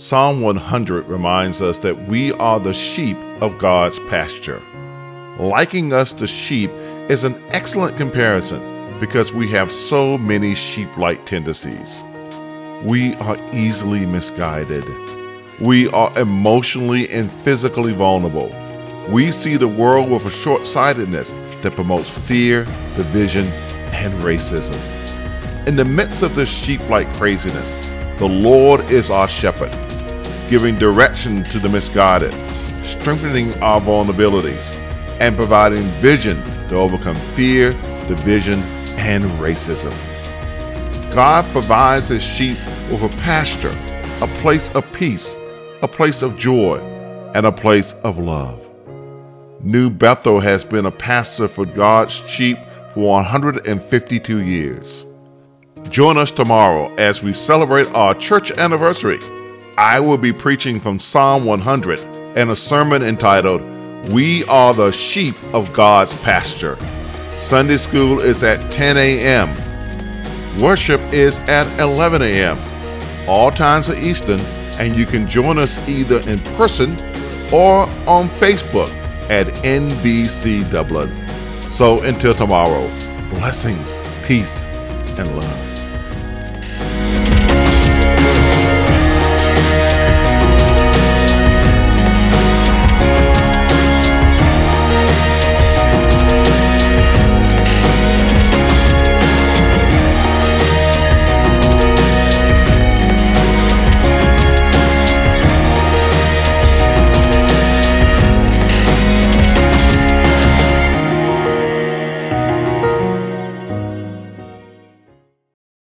Psalm 100 reminds us that we are the sheep of God's pasture. Liking us to sheep is an excellent comparison because we have so many sheep like tendencies. We are easily misguided. We are emotionally and physically vulnerable. We see the world with a short sightedness that promotes fear, division, and racism. In the midst of this sheep like craziness, the Lord is our shepherd, giving direction to the misguided, strengthening our vulnerabilities, and providing vision to overcome fear, division, and racism. God provides his sheep with a pasture, a place of peace, a place of joy, and a place of love. New Bethel has been a pastor for God's sheep for 152 years. Join us tomorrow as we celebrate our church anniversary. I will be preaching from Psalm 100 and a sermon entitled, We Are the Sheep of God's Pasture. Sunday school is at 10 a.m. Worship is at 11 a.m. All times are Eastern, and you can join us either in person or on Facebook at NBC Dublin. So until tomorrow, blessings, peace, and love.